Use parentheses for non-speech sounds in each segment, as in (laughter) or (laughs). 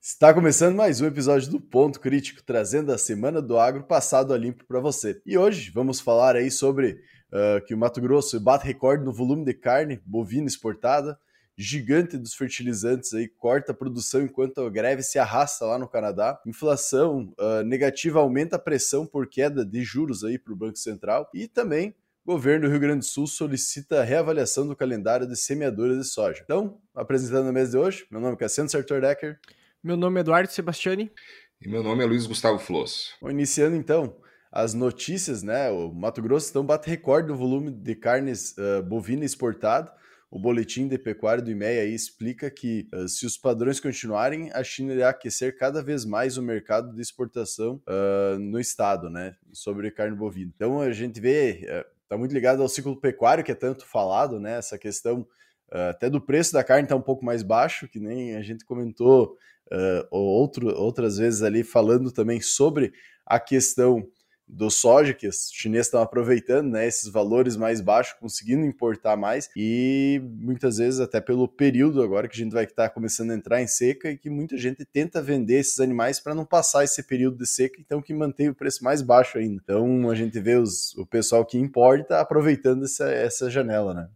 Está começando mais um episódio do Ponto Crítico, trazendo a semana do agro passado a limpo para você. E hoje vamos falar aí sobre uh, que o Mato Grosso bate recorde no volume de carne bovina exportada, gigante dos fertilizantes aí corta a produção enquanto a greve se arrasta lá no Canadá, inflação uh, negativa aumenta a pressão por queda de juros aí para o Banco Central e também o governo do Rio Grande do Sul solicita a reavaliação do calendário de semeadura de soja. Então, apresentando a mesa de hoje, meu nome é Cassiano Sartor Decker. Meu nome é Eduardo Sebastiani. E meu nome é Luiz Gustavo Floss. Bom, iniciando então as notícias, né? O Mato Grosso então bate recorde no volume de carnes uh, bovina exportado. O boletim de pecuária do IMEA aí explica que uh, se os padrões continuarem, a China irá aquecer cada vez mais o mercado de exportação uh, no estado, né? Sobre carne bovina. Então a gente vê, está muito ligado ao ciclo pecuário que é tanto falado, né? Essa questão até do preço da carne está um pouco mais baixo, que nem a gente comentou uh, outro, outras vezes ali falando também sobre a questão do soja, que os chineses estão aproveitando, né, esses valores mais baixos, conseguindo importar mais, e muitas vezes até pelo período agora que a gente vai estar começando a entrar em seca e que muita gente tenta vender esses animais para não passar esse período de seca, então que mantém o preço mais baixo ainda. Então a gente vê os, o pessoal que importa aproveitando essa, essa janela, né?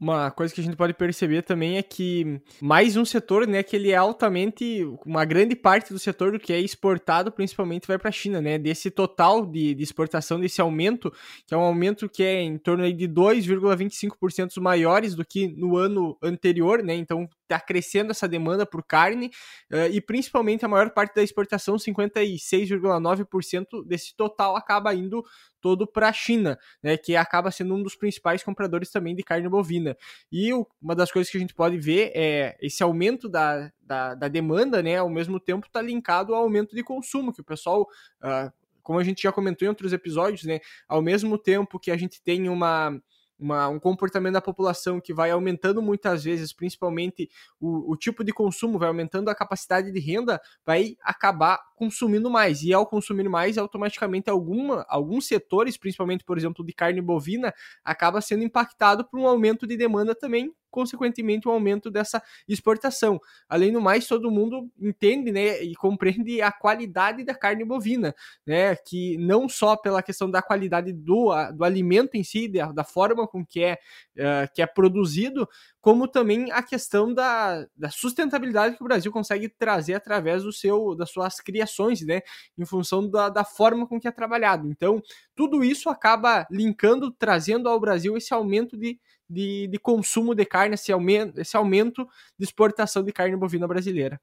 Uma coisa que a gente pode perceber também é que mais um setor, né, que ele é altamente, uma grande parte do setor do que é exportado principalmente vai para a China, né, desse total de, de, exportação, desse aumento, que é um aumento que é em torno aí de 2,25% maiores do que no ano anterior, né, então está crescendo essa demanda por carne uh, e principalmente a maior parte da exportação, 56,9% desse total acaba indo todo para a China, né, que acaba sendo um dos principais compradores também de carne bovina. E o, uma das coisas que a gente pode ver é esse aumento da, da, da demanda, né, ao mesmo tempo está linkado ao aumento de consumo, que o pessoal, uh, como a gente já comentou em outros episódios, né, ao mesmo tempo que a gente tem uma uma, um comportamento da população que vai aumentando muitas vezes, principalmente o, o, tipo de consumo, vai aumentando a capacidade de renda, vai acabar consumindo mais. E ao consumir mais, automaticamente alguma, alguns setores, principalmente, por exemplo, de carne bovina, acaba sendo impactado por um aumento de demanda também consequentemente um aumento dessa exportação. Além do mais, todo mundo entende, né, e compreende a qualidade da carne bovina, né, que não só pela questão da qualidade do, do alimento em si, da, da forma com que é, uh, que é produzido, como também a questão da, da sustentabilidade que o Brasil consegue trazer através do seu, das suas criações, né, em função da, da forma com que é trabalhado. Então, tudo isso acaba linkando, trazendo ao Brasil esse aumento de de, de consumo de carne, esse aumento, esse aumento de exportação de carne bovina brasileira.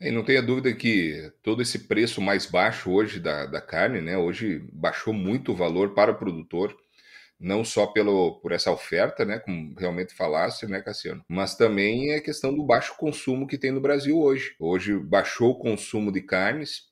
E não tenha dúvida que todo esse preço mais baixo hoje da, da carne, né? Hoje baixou muito o valor para o produtor, não só pelo, por essa oferta, né? Como realmente falasse, né, Cassiano? Mas também é questão do baixo consumo que tem no Brasil hoje. Hoje baixou o consumo de carnes,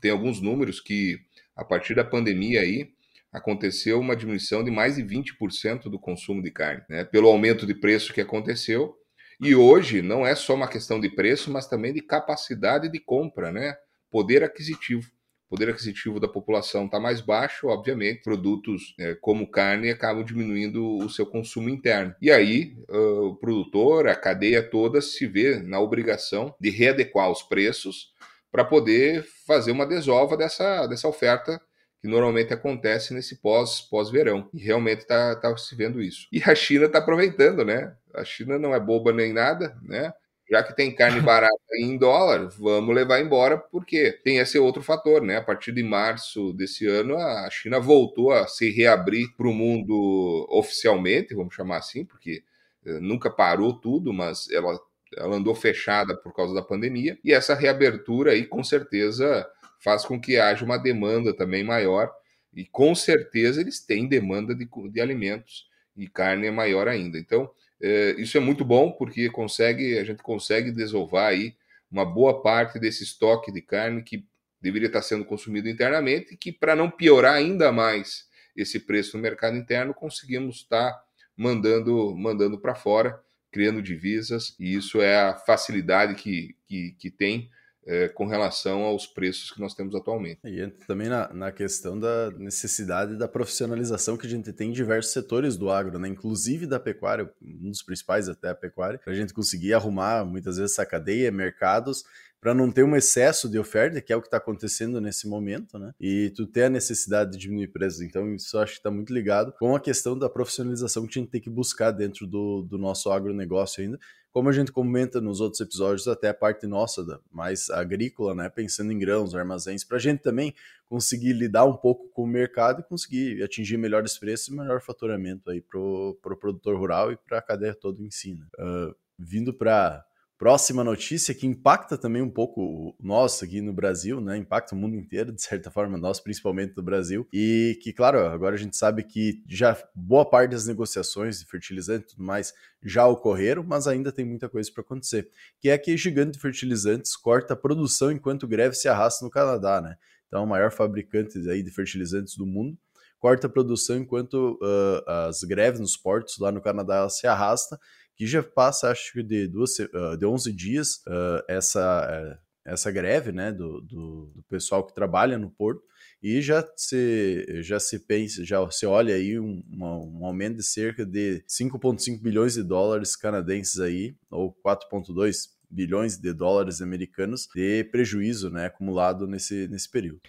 tem alguns números que a partir da pandemia aí, aconteceu uma diminuição de mais de 20% do consumo de carne, né? pelo aumento de preço que aconteceu. E hoje não é só uma questão de preço, mas também de capacidade de compra, né? poder aquisitivo. O poder aquisitivo da população está mais baixo, obviamente, produtos é, como carne acabam diminuindo o seu consumo interno. E aí, uh, o produtor, a cadeia toda, se vê na obrigação de readequar os preços para poder fazer uma desova dessa, dessa oferta que normalmente acontece nesse pós, pós-verão. E realmente está tá se vendo isso. E a China está aproveitando, né? A China não é boba nem nada, né? Já que tem carne (laughs) barata em dólar, vamos levar embora, porque tem esse outro fator, né? A partir de março desse ano, a China voltou a se reabrir para o mundo oficialmente, vamos chamar assim, porque eh, nunca parou tudo, mas ela, ela andou fechada por causa da pandemia. E essa reabertura aí, com certeza, faz com que haja uma demanda também maior, e com certeza eles têm demanda de, de alimentos, e carne é maior ainda. Então, é, isso é muito bom, porque consegue, a gente consegue desovar aí uma boa parte desse estoque de carne que deveria estar sendo consumido internamente, e que para não piorar ainda mais esse preço no mercado interno, conseguimos estar mandando, mandando para fora, criando divisas, e isso é a facilidade que, que, que tem é, com relação aos preços que nós temos atualmente. E entra também na, na questão da necessidade da profissionalização que a gente tem em diversos setores do agro, né? inclusive da pecuária, um dos principais até a pecuária, para a gente conseguir arrumar muitas vezes essa cadeia, mercados para não ter um excesso de oferta, que é o que está acontecendo nesse momento, né? E tu ter a necessidade de diminuir preços. Então, isso acho que está muito ligado com a questão da profissionalização que a gente tem que buscar dentro do, do nosso agronegócio ainda. Como a gente comenta nos outros episódios, até a parte nossa, da, mais agrícola, né? Pensando em grãos, armazéns, para a gente também conseguir lidar um pouco com o mercado e conseguir atingir melhores preços e melhor faturamento aí para o pro produtor rural e para a cadeia toda em si. Né? Uh, vindo para Próxima notícia que impacta também um pouco nós aqui no Brasil, né? Impacta o mundo inteiro, de certa forma, nós principalmente no Brasil. E que, claro, agora a gente sabe que já boa parte das negociações de fertilizante e tudo mais já ocorreram, mas ainda tem muita coisa para acontecer. Que é que Gigante de Fertilizantes corta a produção enquanto greve se arrasta no Canadá, né? Então, o maior fabricante aí de fertilizantes do mundo corta a produção enquanto uh, as greves nos portos lá no Canadá se arrasta que já passa, acho que de, duas, uh, de 11 dias, uh, essa, uh, essa greve né, do, do, do, pessoal que trabalha no porto, e já se, já se pensa, já se olha aí um, um aumento de cerca de 5,5 bilhões de dólares canadenses aí, ou 4,2 bilhões de dólares americanos de prejuízo né, acumulado nesse, nesse período.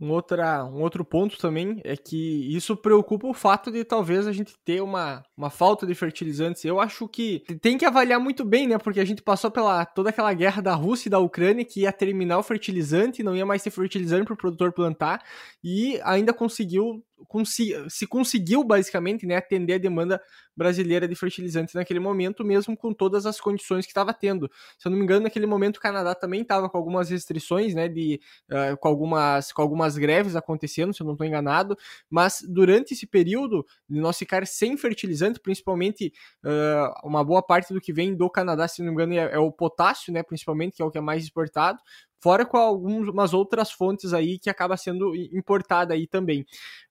Um, outra, um outro ponto também é que isso preocupa o fato de talvez a gente ter uma, uma falta de fertilizantes. Eu acho que tem que avaliar muito bem, né? Porque a gente passou pela toda aquela guerra da Rússia e da Ucrânia que ia terminar o fertilizante, não ia mais ter fertilizante para o produtor plantar, e ainda conseguiu se conseguiu basicamente né, atender a demanda brasileira de fertilizantes naquele momento, mesmo com todas as condições que estava tendo. Se eu não me engano, naquele momento o Canadá também estava com algumas restrições, né, de, uh, com, algumas, com algumas greves acontecendo, se eu não estou enganado, mas durante esse período de nós ficar sem fertilizante, principalmente uh, uma boa parte do que vem do Canadá, se não me engano, é, é o potássio, né, principalmente, que é o que é mais exportado, fora com algumas outras fontes aí que acaba sendo importada aí também.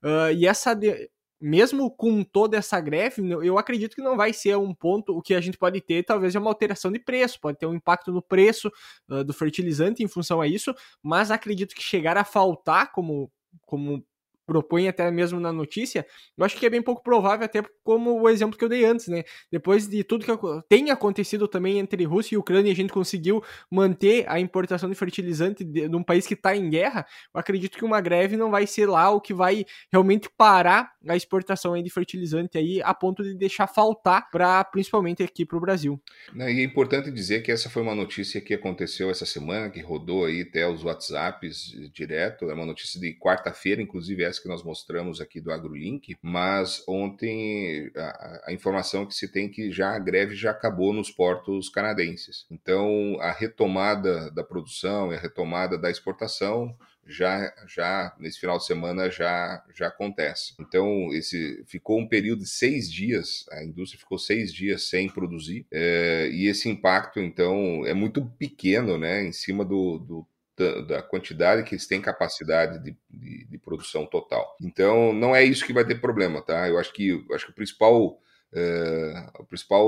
Uh, e essa de, mesmo com toda essa greve, eu acredito que não vai ser um ponto, o que a gente pode ter talvez é uma alteração de preço, pode ter um impacto no preço uh, do fertilizante em função a isso, mas acredito que chegar a faltar como como propõe até mesmo na notícia, eu acho que é bem pouco provável, até como o exemplo que eu dei antes, né? Depois de tudo que tem acontecido também entre Rússia e Ucrânia, a gente conseguiu manter a importação de fertilizante de, de um país que está em guerra. Eu acredito que uma greve não vai ser lá o que vai realmente parar a exportação de fertilizante aí, a ponto de deixar faltar para principalmente aqui para o Brasil. Né, e é importante dizer que essa foi uma notícia que aconteceu essa semana, que rodou aí até os WhatsApps direto. É uma notícia de quarta-feira, inclusive essa que nós mostramos aqui do AgroLink, mas ontem a, a informação que se tem que já a greve já acabou nos portos canadenses. Então a retomada da produção e a retomada da exportação já já nesse final de semana já já acontece. Então esse ficou um período de seis dias, a indústria ficou seis dias sem produzir é, e esse impacto então é muito pequeno, né, em cima do, do da, da, quantidade que eles têm capacidade de, de, de, produção total. Então, não é isso que vai ter problema, tá? Eu acho que, acho que o principal, é, o principal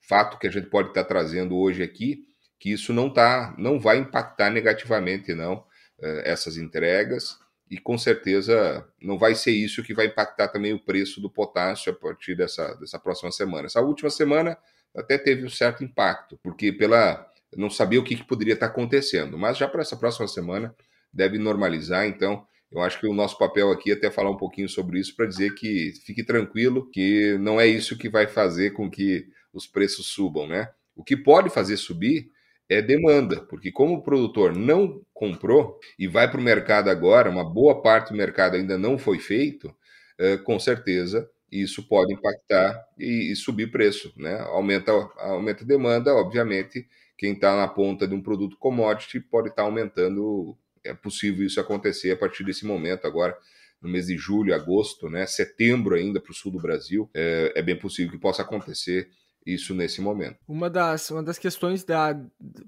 fato que a gente pode estar trazendo hoje aqui, que isso não tá, não vai impactar negativamente, não, é, essas entregas, e com certeza não vai ser isso que vai impactar também o preço do potássio a partir dessa, dessa próxima semana. Essa última semana até teve um certo impacto, porque pela não sabia o que, que poderia estar acontecendo. Mas já para essa próxima semana deve normalizar, então eu acho que o nosso papel aqui é até falar um pouquinho sobre isso para dizer que fique tranquilo, que não é isso que vai fazer com que os preços subam, né? O que pode fazer subir é demanda, porque como o produtor não comprou e vai para o mercado agora, uma boa parte do mercado ainda não foi feito, é, com certeza isso pode impactar e, e subir preço, né? Aumenta, aumenta a demanda, obviamente, quem está na ponta de um produto commodity pode estar tá aumentando. É possível isso acontecer a partir desse momento agora no mês de julho, agosto, né, setembro ainda para o sul do Brasil, é, é, bem possível que possa acontecer isso nesse momento. Uma das, uma das questões da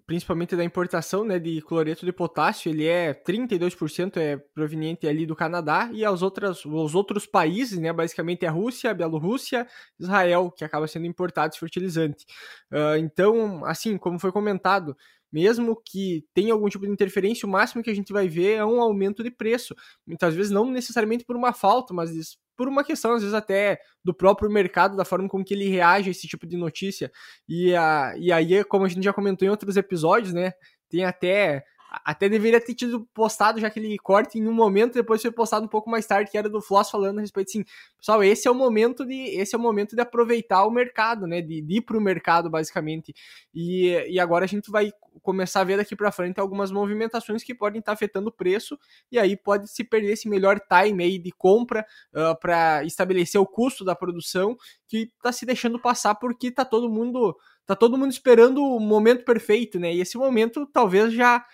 principalmente da importação, né, de cloreto de potássio, ele é 32% é proveniente ali do Canadá e as outras os outros países, né, basicamente é a Rússia, a Bielorrússia, Israel, que acaba sendo importado esse fertilizante. Uh, então, assim, como foi comentado, mesmo que tenha algum tipo de interferência, o máximo que a gente vai ver é um aumento de preço. Muitas vezes não necessariamente por uma falta, mas por uma questão, às vezes, até do próprio mercado, da forma como que ele reage a esse tipo de notícia. E, a, e aí, como a gente já comentou em outros episódios, né? Tem até até deveria ter tido postado já aquele corte em um momento, depois foi postado um pouco mais tarde, que era do Floss falando a respeito assim, pessoal, esse é o momento de esse é o momento de aproveitar o mercado, né, de, de ir para o mercado basicamente. E, e agora a gente vai começar a ver daqui para frente algumas movimentações que podem estar tá afetando o preço e aí pode se perder esse melhor time aí de compra uh, para estabelecer o custo da produção que está se deixando passar porque tá todo mundo tá todo mundo esperando o momento perfeito, né? E esse momento talvez já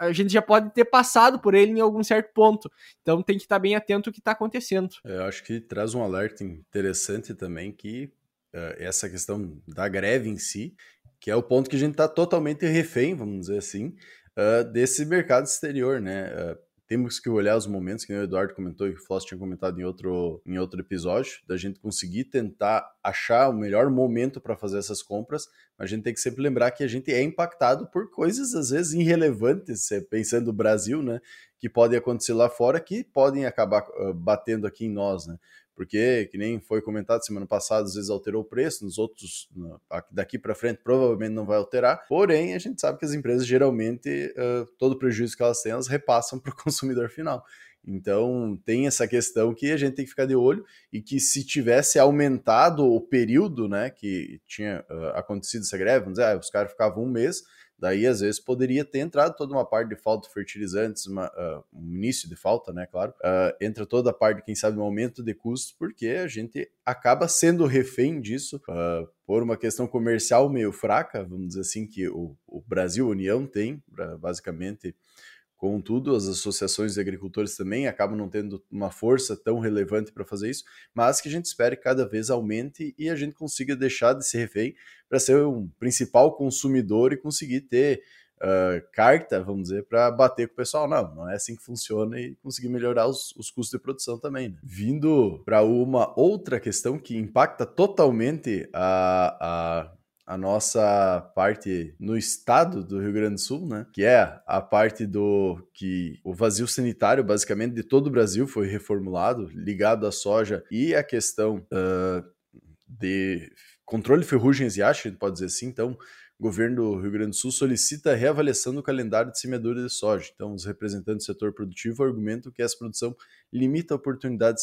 a, gente já pode ter passado por ele em algum certo ponto. Então tem que estar bem atento ao que está acontecendo. É, eu acho que traz um alerta interessante também que uh, essa questão da greve em si, que é o ponto que a gente está totalmente refém, vamos dizer assim, uh, desse mercado exterior, né? Uh, temos que olhar os momentos que o Eduardo comentou e o Floss tinha comentado em outro, em outro episódio, da gente conseguir tentar achar o melhor momento para fazer essas compras, mas a gente tem que sempre lembrar que a gente é impactado por coisas às vezes irrelevantes, pensando no Brasil, né, que podem acontecer lá fora, que podem acabar uh, batendo aqui em nós, né porque, que nem foi comentado semana passada, às vezes alterou o preço, nos outros, daqui para frente, provavelmente não vai alterar. Porém, a gente sabe que as empresas geralmente, todo prejuízo que elas têm, elas repassam para o (laughs) consumidor final. Então, tem essa questão que a gente tem que ficar de olho e que se tivesse aumentado o período, né, que tinha acontecido essa greve, vamos dizer, ah, os caras ficavam um mês, Daí, às vezes, poderia ter entrado toda uma parte de falta de fertilizantes, uma, uh, um início de falta, né? Claro. Uh, entra toda a parte, quem sabe, um aumento de custos, porque a gente acaba sendo refém disso uh, por uma questão comercial meio fraca, vamos dizer assim, que o, o Brasil, União, tem, basicamente Contudo, as associações de agricultores também acabam não tendo uma força tão relevante para fazer isso, mas que a gente espere que cada vez aumente e a gente consiga deixar de ser refém para ser um principal consumidor e conseguir ter uh, carta, vamos dizer, para bater com o pessoal. Não, não é assim que funciona e conseguir melhorar os, os custos de produção também. Né? Vindo para uma outra questão que impacta totalmente a, a a nossa parte no estado do Rio Grande do Sul, né? Que é a parte do que o vazio sanitário, basicamente, de todo o Brasil foi reformulado, ligado à soja e a questão uh, de controle ferrugens e acho, a gente pode dizer assim. Então, o governo do Rio Grande do Sul solicita a reavaliação do calendário de semeadura de soja. Então, os representantes do setor produtivo argumentam que essa produção limita a oportunidade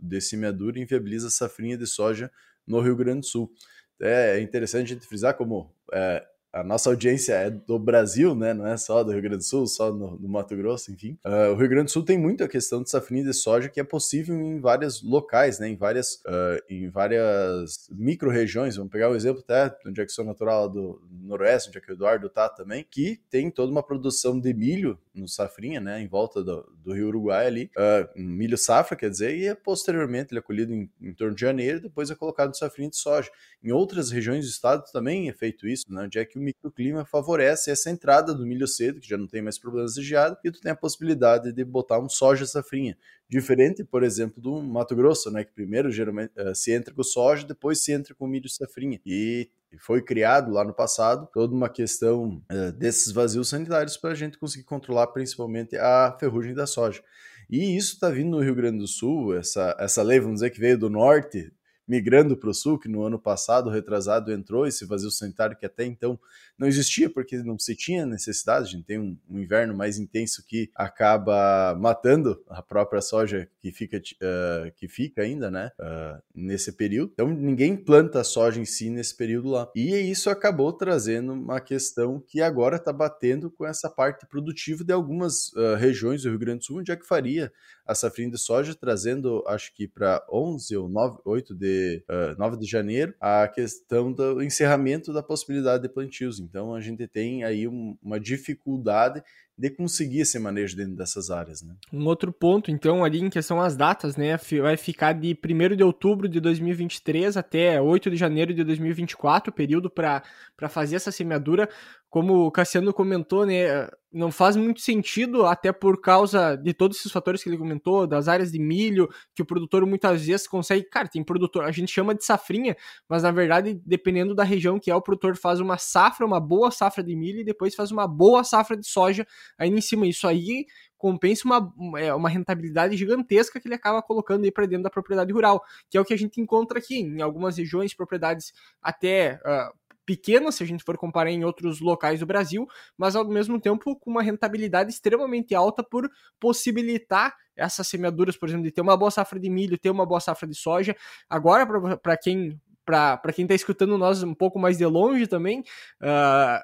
de semeadura e inviabiliza a safrinha de soja no Rio Grande do Sul é interessante a gente frisar como é, a nossa audiência é do Brasil, né? Não é só do Rio Grande do Sul, só no, no Mato Grosso, enfim. Uh, o Rio Grande do Sul tem muita questão de safrinha de soja que é possível em vários locais, né? Em várias, uh, em várias micro-regiões. Vamos pegar o um exemplo até onde é que sou natural do Noroeste, onde é que o Eduardo tá também, que tem toda uma produção de milho no safrinha, né? Em volta do, do Rio Uruguai ali. Uh, milho safra, quer dizer, e é, posteriormente ele é colhido em, em torno de janeiro, depois é colocado no safrinha de soja. Em outras regiões do estado também é feito isso, né? Onde é que o microclima favorece essa entrada do milho cedo, que já não tem mais problemas de geada, e tu tem a possibilidade de botar um soja safrinha. Diferente, por exemplo, do Mato Grosso, né, que primeiro geralmente uh, se entra com soja, depois se entra com milho safrinha. E foi criado lá no passado toda uma questão uh, desses vazios sanitários para a gente conseguir controlar principalmente a ferrugem da soja. E isso está vindo no Rio Grande do Sul, essa, essa lei, vamos dizer, que veio do norte, migrando para o sul, que no ano passado, retrasado, entrou esse vazio sanitário que até então não existia, porque não se tinha necessidade. A gente tem um, um inverno mais intenso que acaba matando a própria soja que fica, uh, que fica ainda, né, uh, nesse período. Então, ninguém planta soja em si nesse período lá. E isso acabou trazendo uma questão que agora está batendo com essa parte produtiva de algumas uh, regiões do Rio Grande do Sul, onde é que faria a safrinha de soja, trazendo, acho que para 11 ou 9, 8 de, uh, 9 de janeiro, a questão do encerramento da possibilidade de plantios. Então a gente tem aí um, uma dificuldade de conseguir esse manejo dentro dessas áreas. Né? Um outro ponto, então, ali em questão das datas, né? Vai ficar de 1 de outubro de 2023 até 8 de janeiro de 2024, período para fazer essa semeadura como o Cassiano comentou, né, não faz muito sentido, até por causa de todos esses fatores que ele comentou, das áreas de milho, que o produtor muitas vezes consegue. Cara, tem produtor, a gente chama de safrinha, mas na verdade, dependendo da região que é, o produtor faz uma safra, uma boa safra de milho e depois faz uma boa safra de soja aí em cima. Isso aí compensa uma, é, uma rentabilidade gigantesca que ele acaba colocando aí para dentro da propriedade rural, que é o que a gente encontra aqui em algumas regiões, propriedades até. Uh, pequena, se a gente for comparar em outros locais do Brasil, mas ao mesmo tempo com uma rentabilidade extremamente alta por possibilitar essas semeaduras, por exemplo, de ter uma boa safra de milho, ter uma boa safra de soja. Agora, para quem para quem está escutando nós um pouco mais de longe também, uh,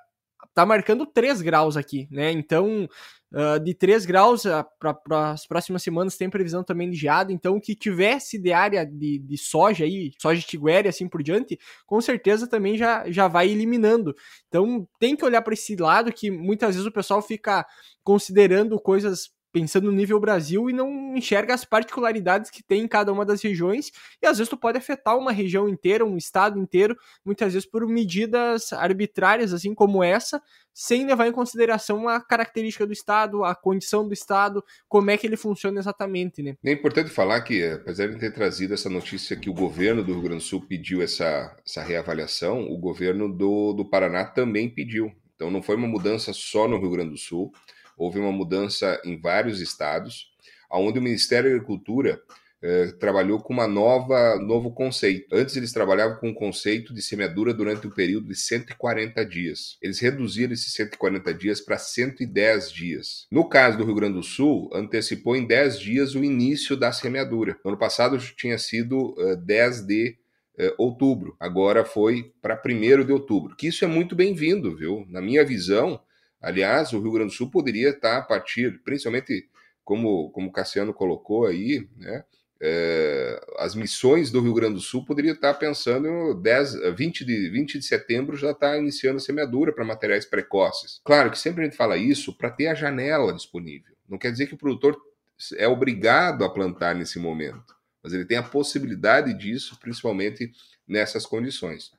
tá marcando 3 graus aqui, né? Então, uh, de 3 graus uh, para as próximas semanas tem previsão também de geada, então o que tivesse de área de, de soja aí, soja tiguera e assim por diante, com certeza também já, já vai eliminando. Então tem que olhar para esse lado que muitas vezes o pessoal fica considerando coisas pensando no nível Brasil e não enxerga as particularidades que tem em cada uma das regiões e às vezes tu pode afetar uma região inteira, um estado inteiro, muitas vezes por medidas arbitrárias assim como essa, sem levar em consideração a característica do estado, a condição do estado, como é que ele funciona exatamente, né? É importante falar que apesar de ter trazido essa notícia que o governo do Rio Grande do Sul pediu essa, essa reavaliação, o governo do, do Paraná também pediu. Então não foi uma mudança só no Rio Grande do Sul houve uma mudança em vários estados, onde o Ministério da Agricultura eh, trabalhou com uma nova novo conceito. Antes eles trabalhavam com o um conceito de semeadura durante um período de 140 dias. Eles reduziram esses 140 dias para 110 dias. No caso do Rio Grande do Sul, antecipou em 10 dias o início da semeadura. No ano passado tinha sido eh, 10 de uh, outubro, agora foi para 1 de outubro. Que isso é muito bem-vindo, viu? Na minha visão, Aliás, o Rio Grande do Sul poderia estar a partir, principalmente como, como o Cassiano colocou aí, né? É, as missões do Rio Grande do Sul poderiam estar pensando 10, 20 de, 20 de setembro já está iniciando a semeadura para materiais precoces. Claro que sempre a gente fala isso para ter a janela disponível. Não quer dizer que o produtor é obrigado a plantar nesse momento, mas ele tem a possibilidade disso, principalmente nessas condições.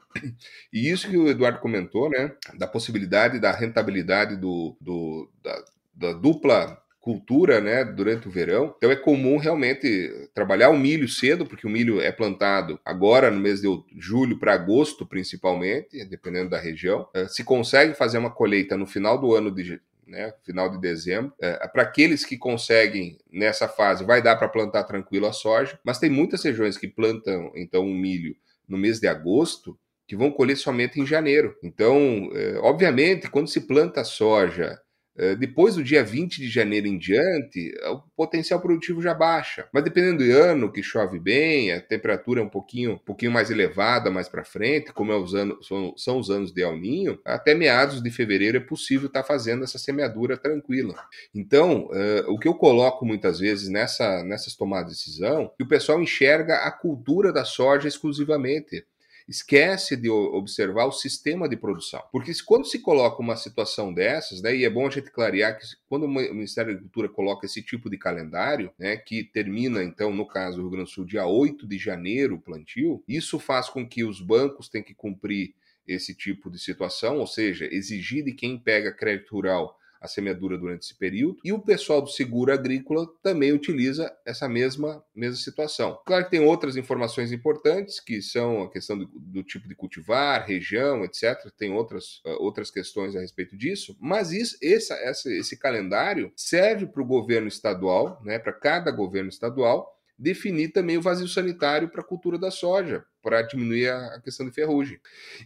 E isso que o Eduardo comentou, né, da possibilidade da rentabilidade do, do da, da dupla cultura, né, durante o verão. Então é comum realmente trabalhar o milho cedo, porque o milho é plantado agora no mês de julho para agosto, principalmente, dependendo da região. É, se consegue fazer uma colheita no final do ano de né, final de dezembro. É, para aqueles que conseguem nessa fase, vai dar para plantar tranquilo a soja, mas tem muitas regiões que plantam então um milho no mês de agosto que vão colher somente em janeiro. Então, é, obviamente, quando se planta soja é, depois do dia 20 de janeiro em diante, o potencial produtivo já baixa. Mas dependendo do ano, que chove bem, a temperatura é um pouquinho, um pouquinho mais elevada mais para frente, como é os anos, são, são, os anos de El Ninho, até meados de fevereiro é possível estar tá fazendo essa semeadura tranquila. Então, o que eu coloco muitas vezes nessa, nessas tomadas de decisão, que o pessoal enxerga a cultura da soja exclusivamente esquece de observar o sistema de produção. Porque quando se coloca uma situação dessas, né, e é bom a gente clarear que quando o Ministério da Agricultura coloca esse tipo de calendário, né, que termina, então, no caso do Rio Grande do Sul, dia 8 de janeiro, o plantio, isso faz com que os bancos tenham que cumprir esse tipo de situação, ou seja, exigir de quem pega crédito rural a semeadura durante esse período. E o pessoal do seguro agrícola também utiliza essa mesma, mesma situação. Claro que tem outras informações importantes, que são a questão do, do tipo de cultivar, região, etc. Tem outras, uh, outras questões a respeito disso, mas isso, essa, essa, esse calendário serve para o governo estadual, né, para cada governo estadual, definir também o vazio sanitário para a cultura da soja, para diminuir a questão de ferrugem.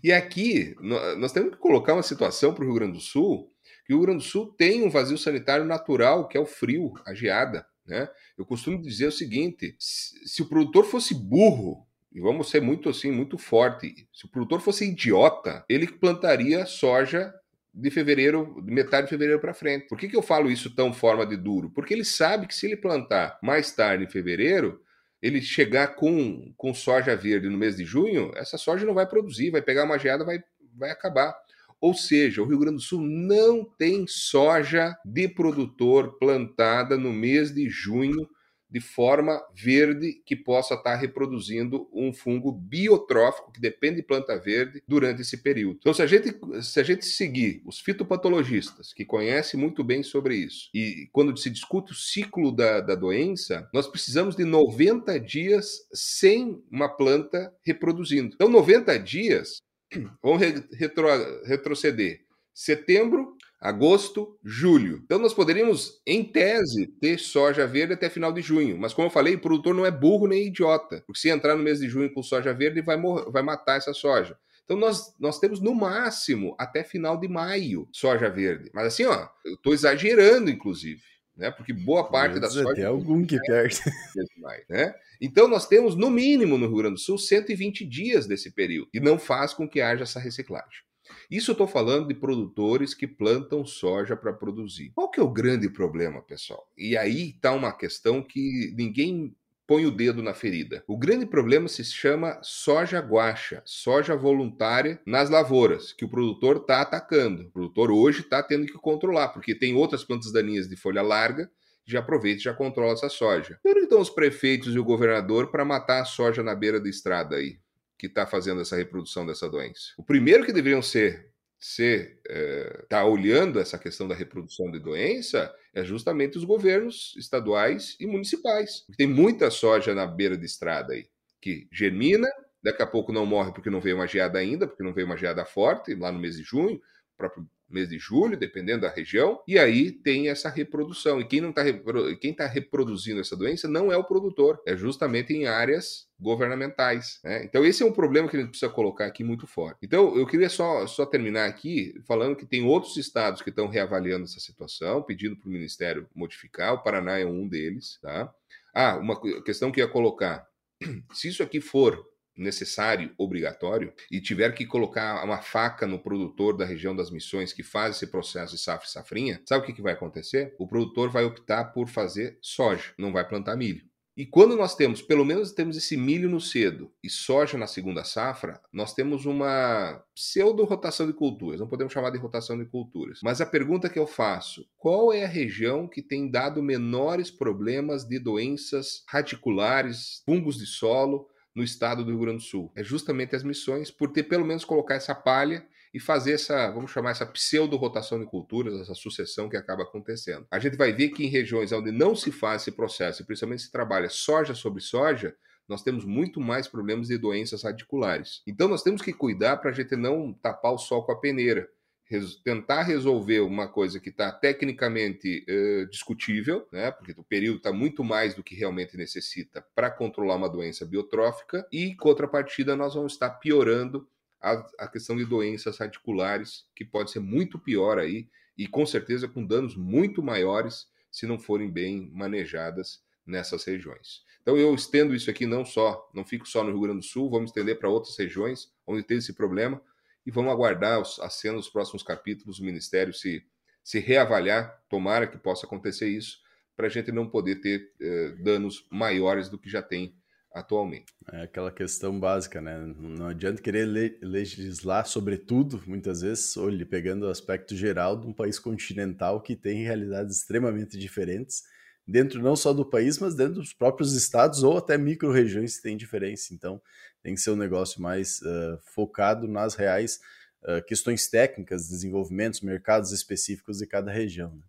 E aqui nós temos que colocar uma situação para o Rio Grande do Sul que o Rio Grande do Sul tem um vazio sanitário natural, que é o frio, a geada. Né? Eu costumo dizer o seguinte: se o produtor fosse burro, e vamos ser muito assim, muito forte, se o produtor fosse idiota, ele plantaria soja de fevereiro, de metade de fevereiro para frente. Por que, que eu falo isso tão forma de duro? Porque ele sabe que se ele plantar mais tarde em fevereiro, ele chegar com, com soja verde no mês de junho, essa soja não vai produzir, vai pegar uma geada, vai, vai acabar. Ou seja, o Rio Grande do Sul não tem soja de produtor plantada no mês de junho de forma verde que possa estar reproduzindo um fungo biotrófico que depende de planta verde durante esse período. Então, se a gente, se a gente seguir os fitopatologistas, que conhecem muito bem sobre isso, e quando se discute o ciclo da, da doença, nós precisamos de 90 dias sem uma planta reproduzindo. Então, 90 dias, (clears throat) vamos retro, retroceder. Setembro, agosto, julho. Então nós poderíamos, em tese, ter soja verde até final de junho. Mas como eu falei, o produtor não é burro nem idiota. Porque se entrar no mês de junho com soja verde, vai, vai matar essa soja. Então nós, nós temos no máximo até final de maio soja verde. Mas assim, ó, eu estou exagerando, inclusive. Né? Porque boa parte da soja. Tem algum que perde. (laughs) Né? Então, nós temos, no mínimo, no Rio Grande do Sul, 120 dias desse período. E não faz com que haja essa reciclagem. Isso eu estou falando de produtores que plantam soja para produzir. Qual que é o grande problema, pessoal? E aí está uma questão que ninguém põe o dedo na ferida. O grande problema se chama soja guacha, soja voluntária nas lavouras, que o produtor está atacando. O produtor hoje está tendo que controlar, porque tem outras plantas daninhas de folha larga já aproveita e já controla essa soja. E onde estão os prefeitos e o governador para matar a soja na beira da estrada aí? que está fazendo essa reprodução dessa doença. O primeiro que deveriam ser ser é, tá olhando essa questão da reprodução de doença é justamente os governos estaduais e municipais. Tem muita soja na beira de estrada aí que germina, daqui a pouco não morre porque não veio uma geada ainda, porque não veio uma geada forte lá no mês de junho, próprio mês de julho, dependendo da região, e aí tem essa reprodução. E quem não está quem tá reproduzindo essa doença não é o produtor, é justamente em áreas governamentais. Né? Então esse é um problema que a gente precisa colocar aqui muito forte. Então eu queria só, só terminar aqui falando que tem outros estados que estão reavaliando essa situação, pedindo para o Ministério modificar, o Paraná é um deles. Tá? Ah, uma questão que ia colocar. (clears throat) Se isso aqui for necessário, obrigatório, e tiver que colocar uma faca no produtor da região das missões que faz esse processo de safra e safrinha, sabe o que, que vai acontecer? O produtor vai optar por fazer soja, não vai plantar milho. E quando nós temos, pelo menos temos esse milho no cedo e soja na segunda safra, nós temos uma pseudo-rotação de culturas. Não podemos chamar de rotação de culturas. Mas a pergunta que eu faço: qual é a região que tem dado menores problemas de doenças radiculares, fungos de solo, no estado do Rio Grande do Sul. É justamente as missões, por ter pelo menos colocar essa palha e fazer essa, vamos chamar essa pseudo-rotação de culturas, essa sucessão que acaba acontecendo. A gente vai ver que em regiões onde não se faz esse processo, e principalmente se trabalha soja sobre soja, nós temos muito mais problemas de doenças radiculares. Então nós temos que cuidar para a gente não tapar o sol com a peneira tentar resolver uma coisa que está tecnicamente uh, discutível, né, porque o período está muito mais do que realmente necessita para controlar uma doença biotrófica, e, contrapartida, nós vamos estar piorando a, a, questão de doenças radiculares, que pode ser muito pior aí, e com certeza com danos muito maiores se não forem bem manejadas nessas regiões. Então eu estendo isso aqui não só, não fico só no Rio Grande do Sul, vamos estender para outras regiões onde tem esse problema, e vamos aguardar a cena dos próximos capítulos, o Ministério se, se reavaliar, tomara que possa acontecer isso, para a gente não poder ter eh, danos maiores do que já tem atualmente. É aquela questão básica, né? Não adianta querer le legislar sobre tudo, muitas vezes, olhe, pegando o aspecto geral de um país continental que tem realidades extremamente diferentes, dentro não só do país, mas dentro dos próprios estados ou até micro-regiões que têm diferença. Então, tem que ser um negócio mais uh, focado nas reais uh, questões técnicas, desenvolvimentos, mercados específicos de cada região. Né?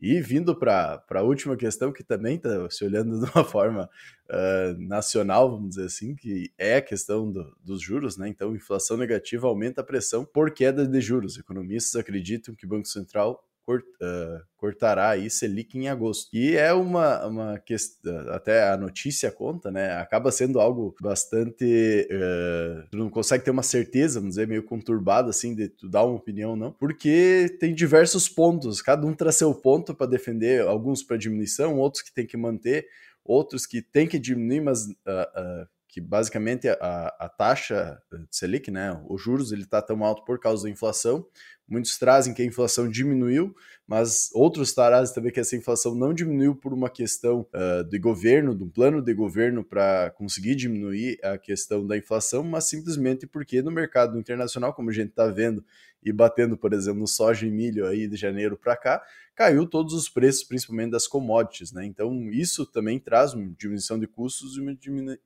E vindo para a última questão, que também está se olhando (laughs) de uma forma uh, nacional, vamos dizer assim, que é a questão do, dos juros, né? Então, inflação negativa aumenta a pressão por queda de juros. Economistas acreditam que o Banco Central cort, uh, cortará aí Selic em agosto. E é uma, uma questão, até a notícia conta, né? Acaba sendo algo bastante. Uh, tu não consegue ter uma certeza, vamos dizer, meio conturbada, assim, de tu dar uma opinião, não, porque tem diversos pontos, cada um traz seu ponto para defender, alguns para diminuição, outros que tem que manter, outros que tem que diminuir, mas. Uh, que basicamente a, a taxa de Selic, né, os juros, ele está tão alto por causa da inflação, Muitos trazem que a inflação diminuiu, mas outros trazem também que essa inflação não diminuiu por uma questão uh, de governo, de um plano de governo para conseguir diminuir a questão da inflação, mas simplesmente porque no mercado internacional, como a gente está vendo e batendo, por exemplo, no soja e milho aí de janeiro para cá, caiu todos os preços, principalmente das commodities, né? Então isso também traz uma diminuição de custos e uma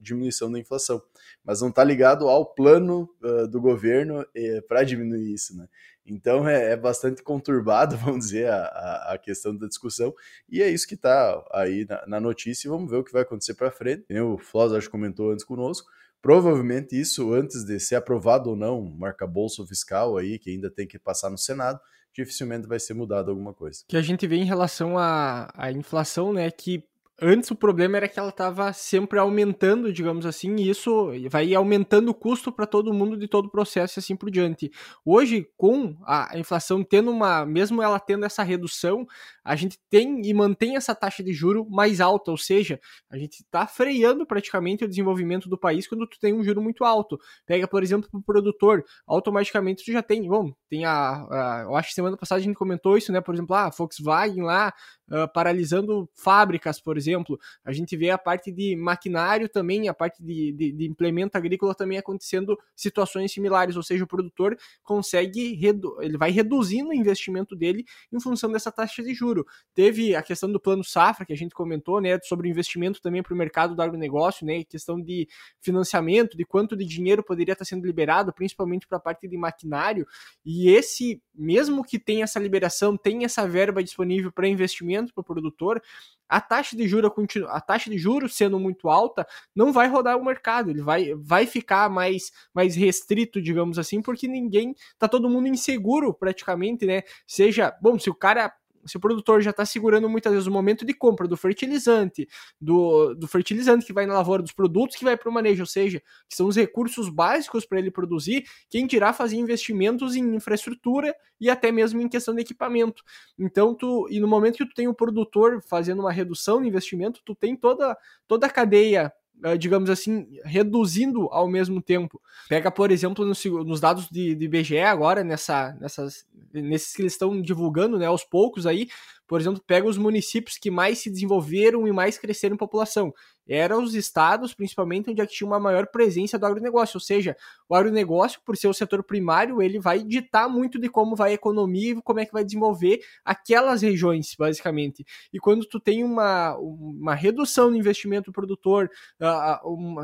diminuição da inflação, mas não está ligado ao plano uh, do governo eh, para diminuir isso, né? Então é, é, bastante conturbado, (laughs) vamos dizer, a, a, questão da discussão, e é isso que está aí na, na, notícia, e vamos ver o que vai acontecer para frente. O Flávio acho comentou antes conosco, provavelmente isso antes de ser aprovado ou não, um arcabouço fiscal aí, que ainda tem que passar no Senado, dificilmente vai ser mudado alguma coisa. Que a gente vê em relação à, à inflação, né, que Antes o problema era que ela estava sempre aumentando, digamos assim, e isso vai aumentando o custo para todo mundo de todo o processo e assim por diante. Hoje, com a inflação tendo uma, mesmo ela tendo essa redução, a gente tem e mantém essa taxa de juro mais alta, ou seja, a gente está freando praticamente o desenvolvimento do país quando tu tem um juro muito alto. Pega, por exemplo, o produtor, automaticamente tu já tem, bom, tem a, a, eu acho que semana passada a gente comentou isso, né? Por exemplo, a Volkswagen lá uh, paralisando fábricas, por exemplo. A gente vê a parte de maquinário também, a parte de, de, de implemento agrícola também acontecendo situações similares, ou seja, o produtor consegue, ele vai reduzindo o investimento dele em função dessa taxa de juro. Teve a questão do plano safra, que a gente comentou, né, sobre investimento também para o mercado do agronegócio, né, questão de financiamento, de quanto de dinheiro poderia estar sendo liberado, principalmente para a parte de maquinário, e esse, mesmo que tenha essa liberação, tem essa verba disponível para investimento, para o produtor, a taxa de juros a taxa de juros sendo muito alta não vai rodar o mercado, ele vai, vai ficar mais, mais restrito, digamos assim, porque ninguém tá todo mundo inseguro praticamente, né? Seja, bom, se o cara se o produtor já está segurando muitas vezes o momento de compra do fertilizante, do, do fertilizante que vai na lavoura, dos produtos que vai para o manejo, ou seja, que são os recursos básicos para ele produzir, quem dirá fazer investimentos em infraestrutura e até mesmo em questão de equipamento. Então, tu, e no momento que tu tem o produtor fazendo uma redução no investimento, tu tem toda, toda a cadeia digamos assim, reduzindo ao mesmo tempo. Pega, por exemplo, nos, dados de, de agora, nessa, nessas, nesses que eles estão divulgando né, aos poucos aí, por exemplo, pega os municípios que mais se desenvolveram e mais cresceram em população. Eram os estados, principalmente, onde é tinha uma maior presença do agronegócio. Ou seja, o agronegócio, por ser o setor primário, ele vai ditar muito de como vai a economia e como é que vai desenvolver aquelas regiões, basicamente. E quando tu tem uma, uma redução no investimento do produtor,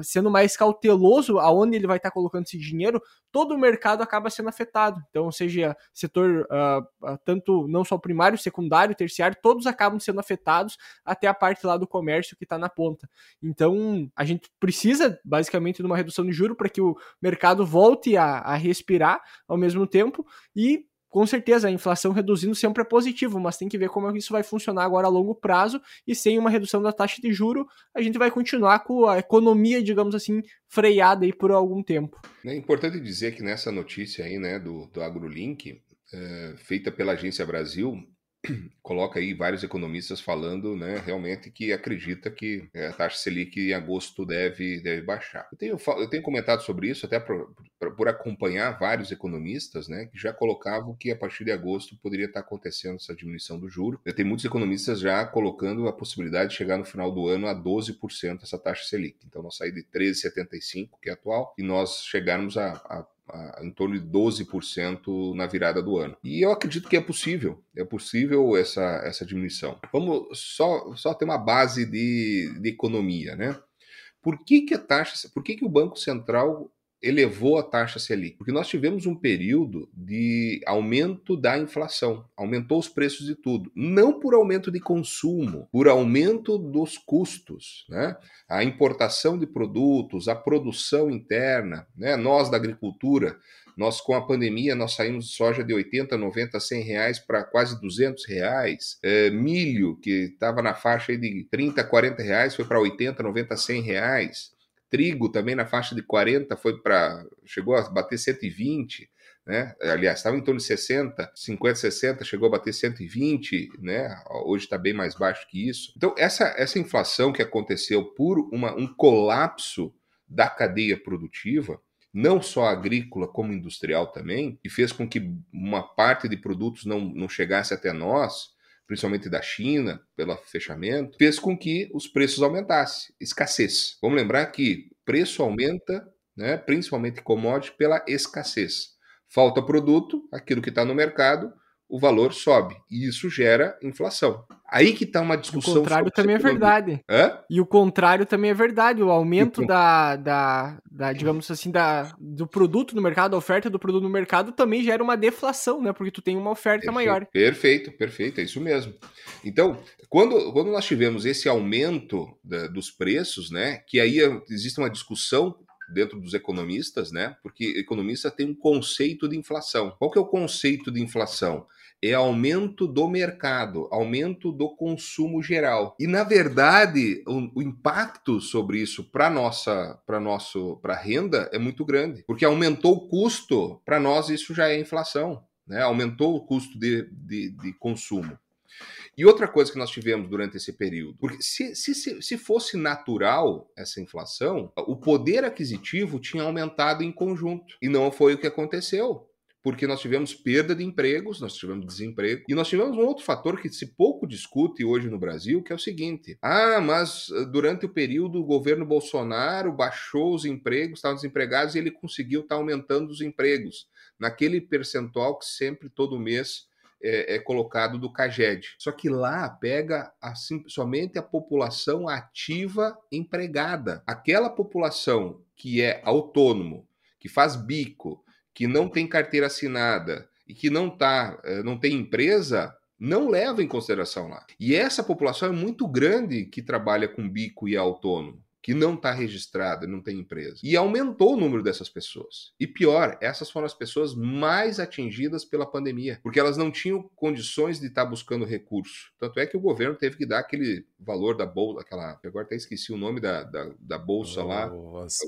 sendo mais cauteloso aonde ele vai estar colocando esse dinheiro, todo o mercado acaba sendo afetado. Então, seja setor uh, tanto não só primário, secundário, terceiro, terciário, todos acabam sendo afetados até a parte lá do comércio que está na ponta. Então, a gente precisa basicamente de uma redução de juro para que o mercado volte a, a respirar ao mesmo tempo e com certeza a inflação reduzindo sempre é positivo, mas tem que ver como isso vai funcionar agora a longo prazo e sem uma redução da taxa de juro, a gente vai continuar com a economia, digamos assim, freada aí por algum tempo. É importante dizer que nessa notícia aí, né, do, do AgroLink, é, feita pela Agência Brasil, coloca aí vários economistas falando, né, realmente que acredita que é, a taxa Selic em agosto deve, deve baixar. Eu tenho, eu tenho comentado sobre isso até por, por acompanhar vários economistas, né, que já colocavam que a partir de agosto poderia estar acontecendo essa diminuição do juro. Tem muitos economistas já colocando a possibilidade de chegar no final do ano a 12% essa taxa Selic. Então nós sair de 13,75 que é atual e nós chegarmos a, a em torno de 12% na virada do ano. E eu acredito que é possível, é possível essa, essa diminuição. Vamos só, só ter uma base de, de economia, né? Por que, que a taxa, por que, que o Banco Central elevou a taxa Selic? Porque nós tivemos um período de aumento da inflação, aumentou os preços de tudo, não por aumento de consumo, por aumento dos custos, né? A importação de produtos, a produção interna, né? Nós da agricultura, nós com a pandemia nós saímos de soja de 80, 90, 100 reais para quase 200 reais. É, milho que estava na faixa de 30, 40 reais foi para 80, 90, 100 reais. Trigo também na faixa de 40 foi para chegou a bater 120, né? Aliás, estava em torno de 60, 50, 60, chegou a bater 120, né? Hoje está bem mais baixo que isso. Então essa essa inflação que aconteceu por uma, um colapso da cadeia produtiva, não só agrícola como industrial também, e fez com que uma parte de produtos não, não chegasse até nós, principalmente da China, pelo fechamento, fez com que os preços aumentassem, escassez. Vamos lembrar que preço aumenta, né, principalmente commodity, pela escassez. Falta produto, aquilo que está no mercado, o valor sobe. E isso gera inflação. Aí que está uma discussão. O contrário também é verdade. Hã? E o contrário também é verdade. O aumento da, da, da, digamos assim, da, do produto no mercado, a oferta do produto no mercado também gera uma deflação, né? Porque tu tem uma oferta perfeito, maior. Perfeito, perfeito, é isso mesmo. Então, quando, quando nós tivemos esse aumento da, dos preços, né? Que aí existe uma discussão dentro dos economistas, né? Porque economista tem um conceito de inflação. Qual que é o conceito de inflação? É aumento do mercado, aumento do consumo geral. E na verdade, o, o impacto sobre isso para nossa, para nosso, para renda é muito grande, porque aumentou o custo. Para nós isso já é inflação, né? Aumentou o custo de, de, de consumo. E outra coisa que nós tivemos durante esse período, porque se, se, se fosse natural essa inflação, o poder aquisitivo tinha aumentado em conjunto. E não foi o que aconteceu porque nós tivemos perda de empregos, nós tivemos desemprego, e nós tivemos um outro fator que se pouco discute hoje no Brasil, que é o seguinte: ah, mas eh, durante o período o governo Bolsonaro baixou os empregos, estavam desempregados, e ele conseguiu estar tá aumentando os empregos, naquele percentual que sempre, todo mês, é, é, colocado do CAGED. Só que lá pega assim, somente a população ativa empregada. Aquela população que é autônomo, que faz bico, que não tem carteira assinada e que não tá, eh, não tem empresa, não leva em consideração lá. E essa população é muito grande que trabalha com bico e é autônomo que não está registrada, não tem empresa. E aumentou o número dessas pessoas. E pior, essas foram as pessoas mais atingidas pela pandemia, porque elas não tinham condições de estar tá buscando recurso. Tanto é que o governo teve que dar aquele valor da bolsa, aquela. Agora até esqueci o nome da, da, da bolsa o, lá.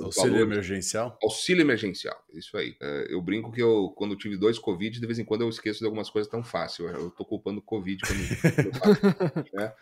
Auxílio emergencial? Auxílio emergencial, isso aí. É, eu brinco que eu, quando tive dois Covid, de vez em quando eu esqueço de algumas coisas tão fácil. Eu tô culpando o Covid quando eu (laughs) né?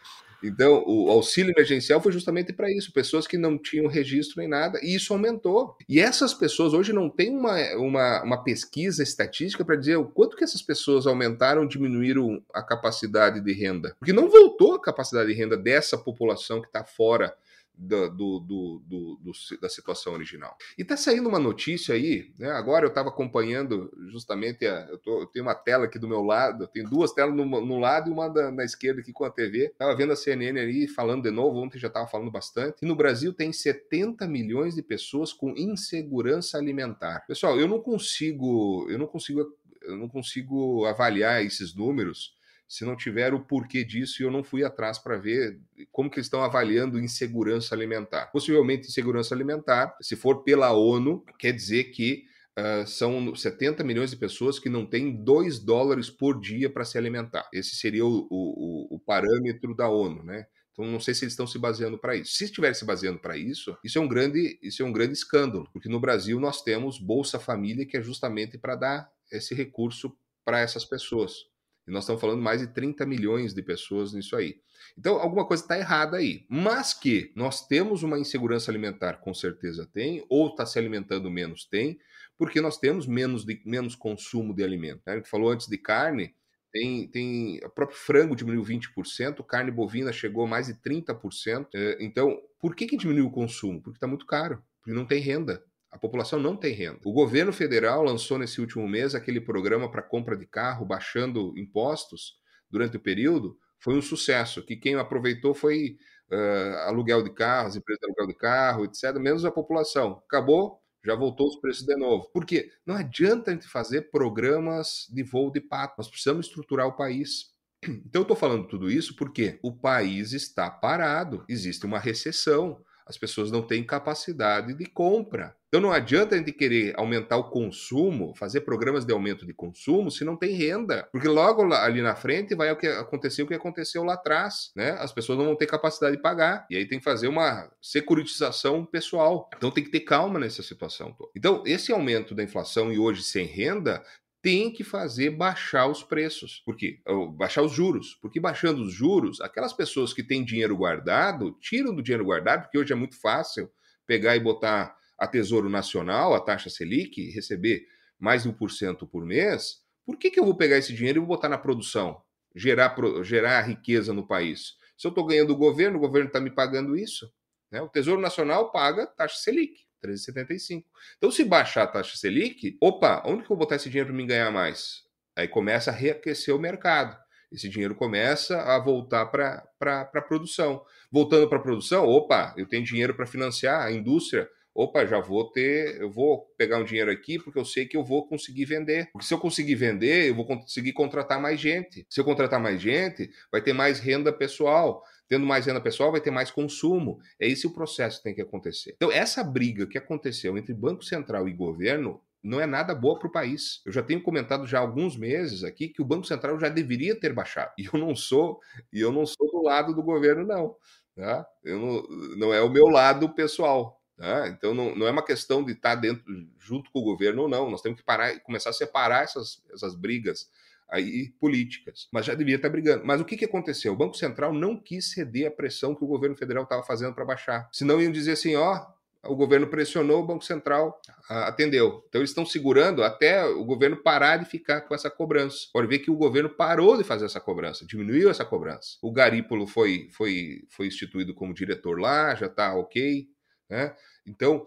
Então, o auxílio emergencial foi justamente para isso, pessoas que não tinham registro nem nada, e isso aumentou. E essas pessoas hoje não tem uma, uma, uma pesquisa estatística para dizer o quanto que essas pessoas aumentaram, diminuíram a capacidade de renda. Porque não voltou a capacidade de renda dessa população que está fora do, do, do, da situação original. E está saindo uma notícia aí, né? Agora eu estava acompanhando justamente, a, eu, tô, eu, tenho uma tela aqui do meu lado, tenho duas telas no, no lado e uma da, na esquerda aqui com a TV. Estava vendo a CNN ali falando de novo, ontem já estava falando bastante. E no Brasil tem 70 milhões de pessoas com insegurança alimentar. Pessoal, eu não consigo, eu não consigo, eu não consigo avaliar esses números se não tiver o porquê disso e eu não fui atrás para ver como que eles estão avaliando insegurança alimentar. Possivelmente insegurança alimentar, se for pela ONU, quer dizer que uh, são 70 milhões de pessoas que não têm 2 dólares por dia para se alimentar. Esse seria o, o, o parâmetro da ONU, né? Então não sei se eles estão se baseando para isso. Se estiverem se baseando para isso, isso é um grande, isso é um grande escândalo, porque no Brasil nós temos Bolsa Família que é justamente para dar esse recurso para essas pessoas. E nós estamos falando mais de 30 milhões de pessoas nisso aí. Então, alguma coisa está errada aí. Mas que nós temos uma insegurança alimentar, com certeza tem, ou está se alimentando menos, tem, porque nós temos menos, de, menos consumo de alimento. Né? A gente falou antes de carne, tem, tem o próprio frango diminuiu 20%, carne bovina chegou a mais de 30%. É, então, por que, que diminuiu o consumo? Porque está muito caro, porque não tem renda. A população não tem renda. O governo federal lançou nesse último mês aquele programa para compra de carro, baixando impostos durante o período. Foi um sucesso, que quem aproveitou foi uh, aluguel de carros, empresas de aluguel de carro, etc., menos a população. Acabou, já voltou os preços de novo. Por quê? Não adianta a gente fazer programas de voo de pato. Nós precisamos estruturar o país. Então, eu estou falando tudo isso porque o país está parado, existe uma recessão as pessoas não têm capacidade de compra. Então não adianta a gente querer aumentar o consumo, fazer programas de aumento de consumo, se não tem renda. Porque logo ali na frente vai acontecer o que aconteceu lá atrás, né? As pessoas não vão ter capacidade de pagar. E aí tem que fazer uma securitização pessoal. Então tem que ter calma nessa situação. Então, esse aumento da inflação e hoje sem renda tem que fazer baixar os preços. Por quê? Baixar os juros. Porque baixando os juros, aquelas pessoas que têm dinheiro guardado, tiram do dinheiro guardado, porque hoje é muito fácil pegar e botar a Tesouro Nacional, a taxa Selic, receber mais de 1% por mês, por que, que eu vou pegar esse dinheiro e vou botar na produção? Gerar, gerar riqueza no país. Se eu estou ganhando do governo, o governo está me pagando isso. Né? O Tesouro Nacional paga taxa Selic, 13,75. Então, se baixar a taxa Selic, opa, onde que eu vou botar esse dinheiro para me ganhar mais? Aí começa a reaquecer o mercado. Esse dinheiro começa a voltar para a produção. Voltando para a produção, opa, eu tenho dinheiro para financiar a indústria. Opa, já vou ter, eu vou pegar um dinheiro aqui porque eu sei que eu vou conseguir vender. Porque se eu conseguir vender, eu vou conseguir contratar mais gente. Se eu contratar mais gente, vai ter mais renda pessoal. Tendo mais renda pessoal, vai ter mais consumo. É esse o processo que tem que acontecer. Então, essa briga que aconteceu entre Banco Central e governo não é nada boa para o país. Eu já tenho comentado já há alguns meses aqui que o Banco Central já deveria ter baixado. E eu não sou, e eu não sou do lado do governo, não. Tá? Eu não, não é o meu lado pessoal. Tá? Então não, não é uma questão de estar dentro junto com o governo ou não. Nós temos que parar, começar a separar essas, essas brigas aí políticas, mas já devia estar brigando. Mas o que, que aconteceu? O Banco Central não quis ceder à pressão que o governo federal estava fazendo para baixar. Senão iam dizer assim, ó, o governo pressionou, o Banco Central atendeu. Então eles estão segurando até o governo parar de ficar com essa cobrança. Pode ver que o governo parou de fazer essa cobrança, diminuiu essa cobrança. O Garípolo foi, foi, foi instituído como diretor lá, já está ok. Né? Então,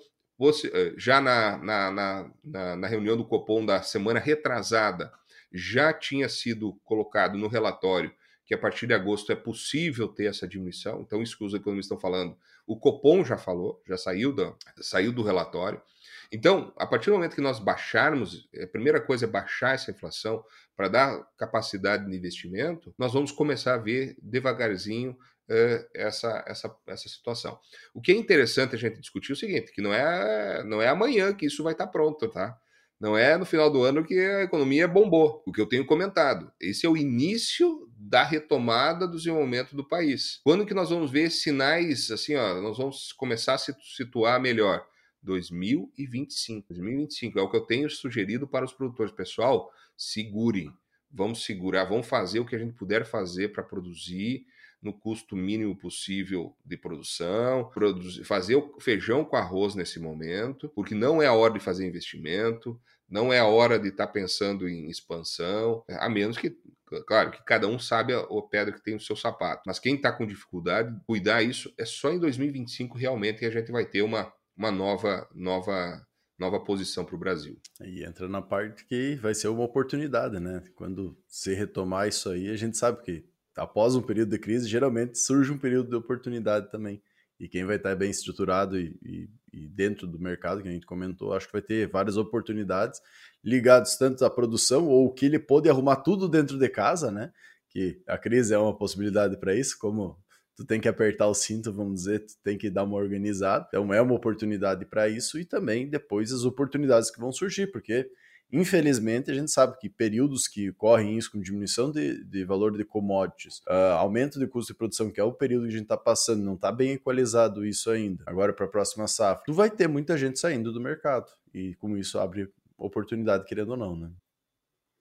eh, já na, na, na, na reunião do Copom da semana retrasada, já tinha sido colocado no relatório que a partir de agosto é possível ter essa diminuição. Então, isso que os economistas estão falando, o Copom já falou, já saiu do, saiu do relatório. Então, a partir do momento que nós baixarmos, a primeira coisa é baixar essa inflação para dar capacidade de investimento, nós vamos começar a ver devagarzinho uh, essa, essa, essa situação. O que é interessante a gente discutir é o seguinte, que não é, não é amanhã que isso vai estar pronto, tá? Não é no final do ano que a economia bombou. O que eu tenho comentado. Esse é o início da retomada do desenvolvimento do país. Quando que nós vamos ver sinais assim, ó, nós vamos começar a se situar melhor? 2025. 2025 é o que eu tenho sugerido para os produtores. Pessoal, segurem. Vamos segurar, vamos fazer o que a gente puder fazer para produzir no custo mínimo possível de produção, produzir, fazer o feijão com arroz nesse momento, porque não é a hora de fazer investimento, não é a hora de estar tá pensando em expansão, a menos que, claro, que cada um sabe a, a pedra que tem no seu sapato. Mas quem está com dificuldade, cuidar isso é só em 2025 realmente que a gente vai ter uma, uma nova, nova, nova posição para o Brasil. E entra na parte que vai ser uma oportunidade, né? Quando se retomar isso aí, a gente sabe que após um período de crise, geralmente surge um período de oportunidade também. E quem vai estar bem estruturado e, e, e, dentro do mercado, que a gente comentou, acho que vai ter várias oportunidades ligadas tanto à produção ou que ele pode arrumar tudo dentro de casa, né? Que a crise é uma possibilidade para isso, como tu tem que apertar o cinto, vamos dizer, tu tem que dar uma organizada. Então é uma oportunidade para isso e também depois as oportunidades que vão surgir, porque Infelizmente, a gente sabe que períodos que correm isso com diminuição de, de valor de commodities, uh, aumento de custo de produção, que é o período que a gente está passando, não está bem equalizado isso ainda. Agora, para a próxima safra, tu vai ter muita gente saindo do mercado. E como isso abre oportunidade, querendo ou não, né?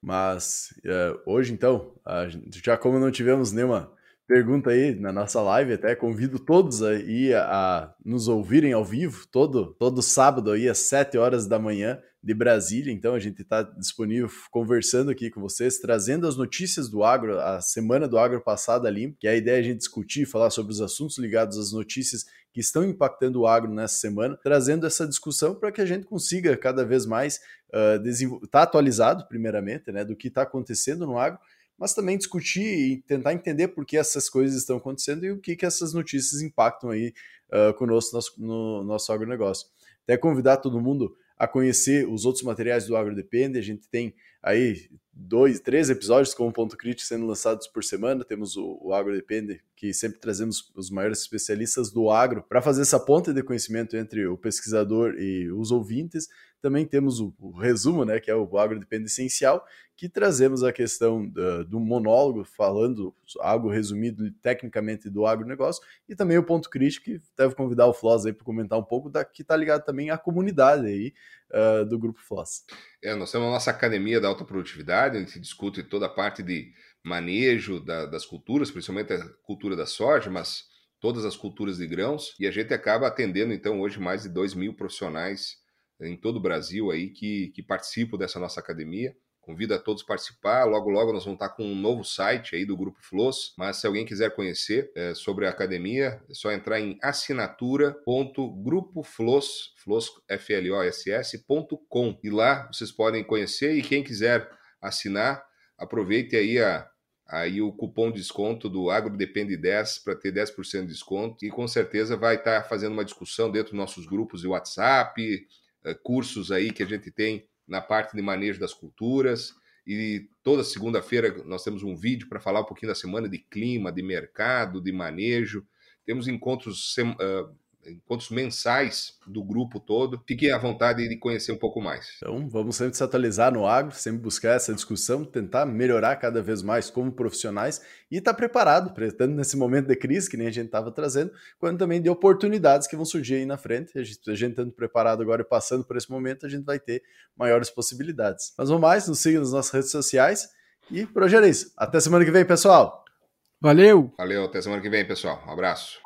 Mas uh, hoje, então, gente, já como não tivemos nenhuma pergunta aí na nossa live, até convido todos aí a, a nos ouvirem ao vivo, todo, todo sábado aí às 7 horas da manhã, de Brasília. Então a gente está disponível conversando aqui com vocês, trazendo as notícias do agro, a semana do agro passada limpo, que é a ideia é a gente discutir, falar sobre os assuntos ligados às notícias que estão impactando o agro nessa semana, trazendo essa discussão para que a gente consiga cada vez mais uh, estar tá atualizado, primeiramente, né, do que está acontecendo no agro, mas também discutir e tentar entender por que essas coisas estão acontecendo e o que, que essas notícias impactam aí uh, conosco no, no nosso agronegócio. Até convidar todo mundo a conhecer os outros materiais do AgroDepende. A gente tem aí dois, três episódios com um ponto crítico sendo lançados por semana. Temos o, o Agro Depende, que sempre trazemos os maiores especialistas do agro para fazer essa ponte de conhecimento entre o pesquisador e os ouvintes. Também temos o, o resumo, né, que é o Agro Depende Essencial, que trazemos a questão do, do monólogo, falando algo resumido tecnicamente do agronegócio, e também o ponto crítico, que deve convidar o Floss aí para comentar um pouco, da, que está ligado também à comunidade aí uh, do Grupo Floss. É, nós temos a nossa Academia da Alta Produtividade, a gente discute toda a parte de manejo da, das culturas, principalmente a cultura da soja, mas todas as culturas de grãos, e a gente acaba atendendo, então, hoje mais de 2 mil profissionais em todo o Brasil aí que, que participam dessa nossa academia. Convido a todos a participar. Logo, logo nós vamos estar com um novo site aí do Grupo Floss. Mas se alguém quiser conhecer é, sobre a academia, é só entrar em assinatura.grupofloss, floss, F-L-O-S-S.com. E lá vocês podem conhecer e quem quiser assinar, aproveite aí a, aí o cupom de desconto do Agro Depende 10 para ter 10% de desconto e com certeza vai estar fazendo uma discussão dentro dos nossos grupos de WhatsApp, eh, cursos aí que a gente tem na parte de manejo das culturas. E toda segunda-feira nós temos um vídeo para falar um pouquinho da semana de clima, de mercado, de manejo. Temos encontros uh, encontros mensais do grupo todo. Fiquem à vontade de conhecer um pouco mais. Então, vamos sempre se atualizar no agro, sempre buscar essa discussão, tentar melhorar cada vez mais como profissionais e estar tá preparado, tanto nesse momento de crise, que nem a gente estava trazendo, quanto também de oportunidades que vão surgir aí na frente. A gente, a gente estando preparado agora e passando por esse momento, a gente vai ter maiores possibilidades. Mas vamos mais, nos siga nas nossas redes sociais e por hoje era isso. Até semana que vem, pessoal! Valeu! Valeu, até semana que vem, pessoal. Um abraço.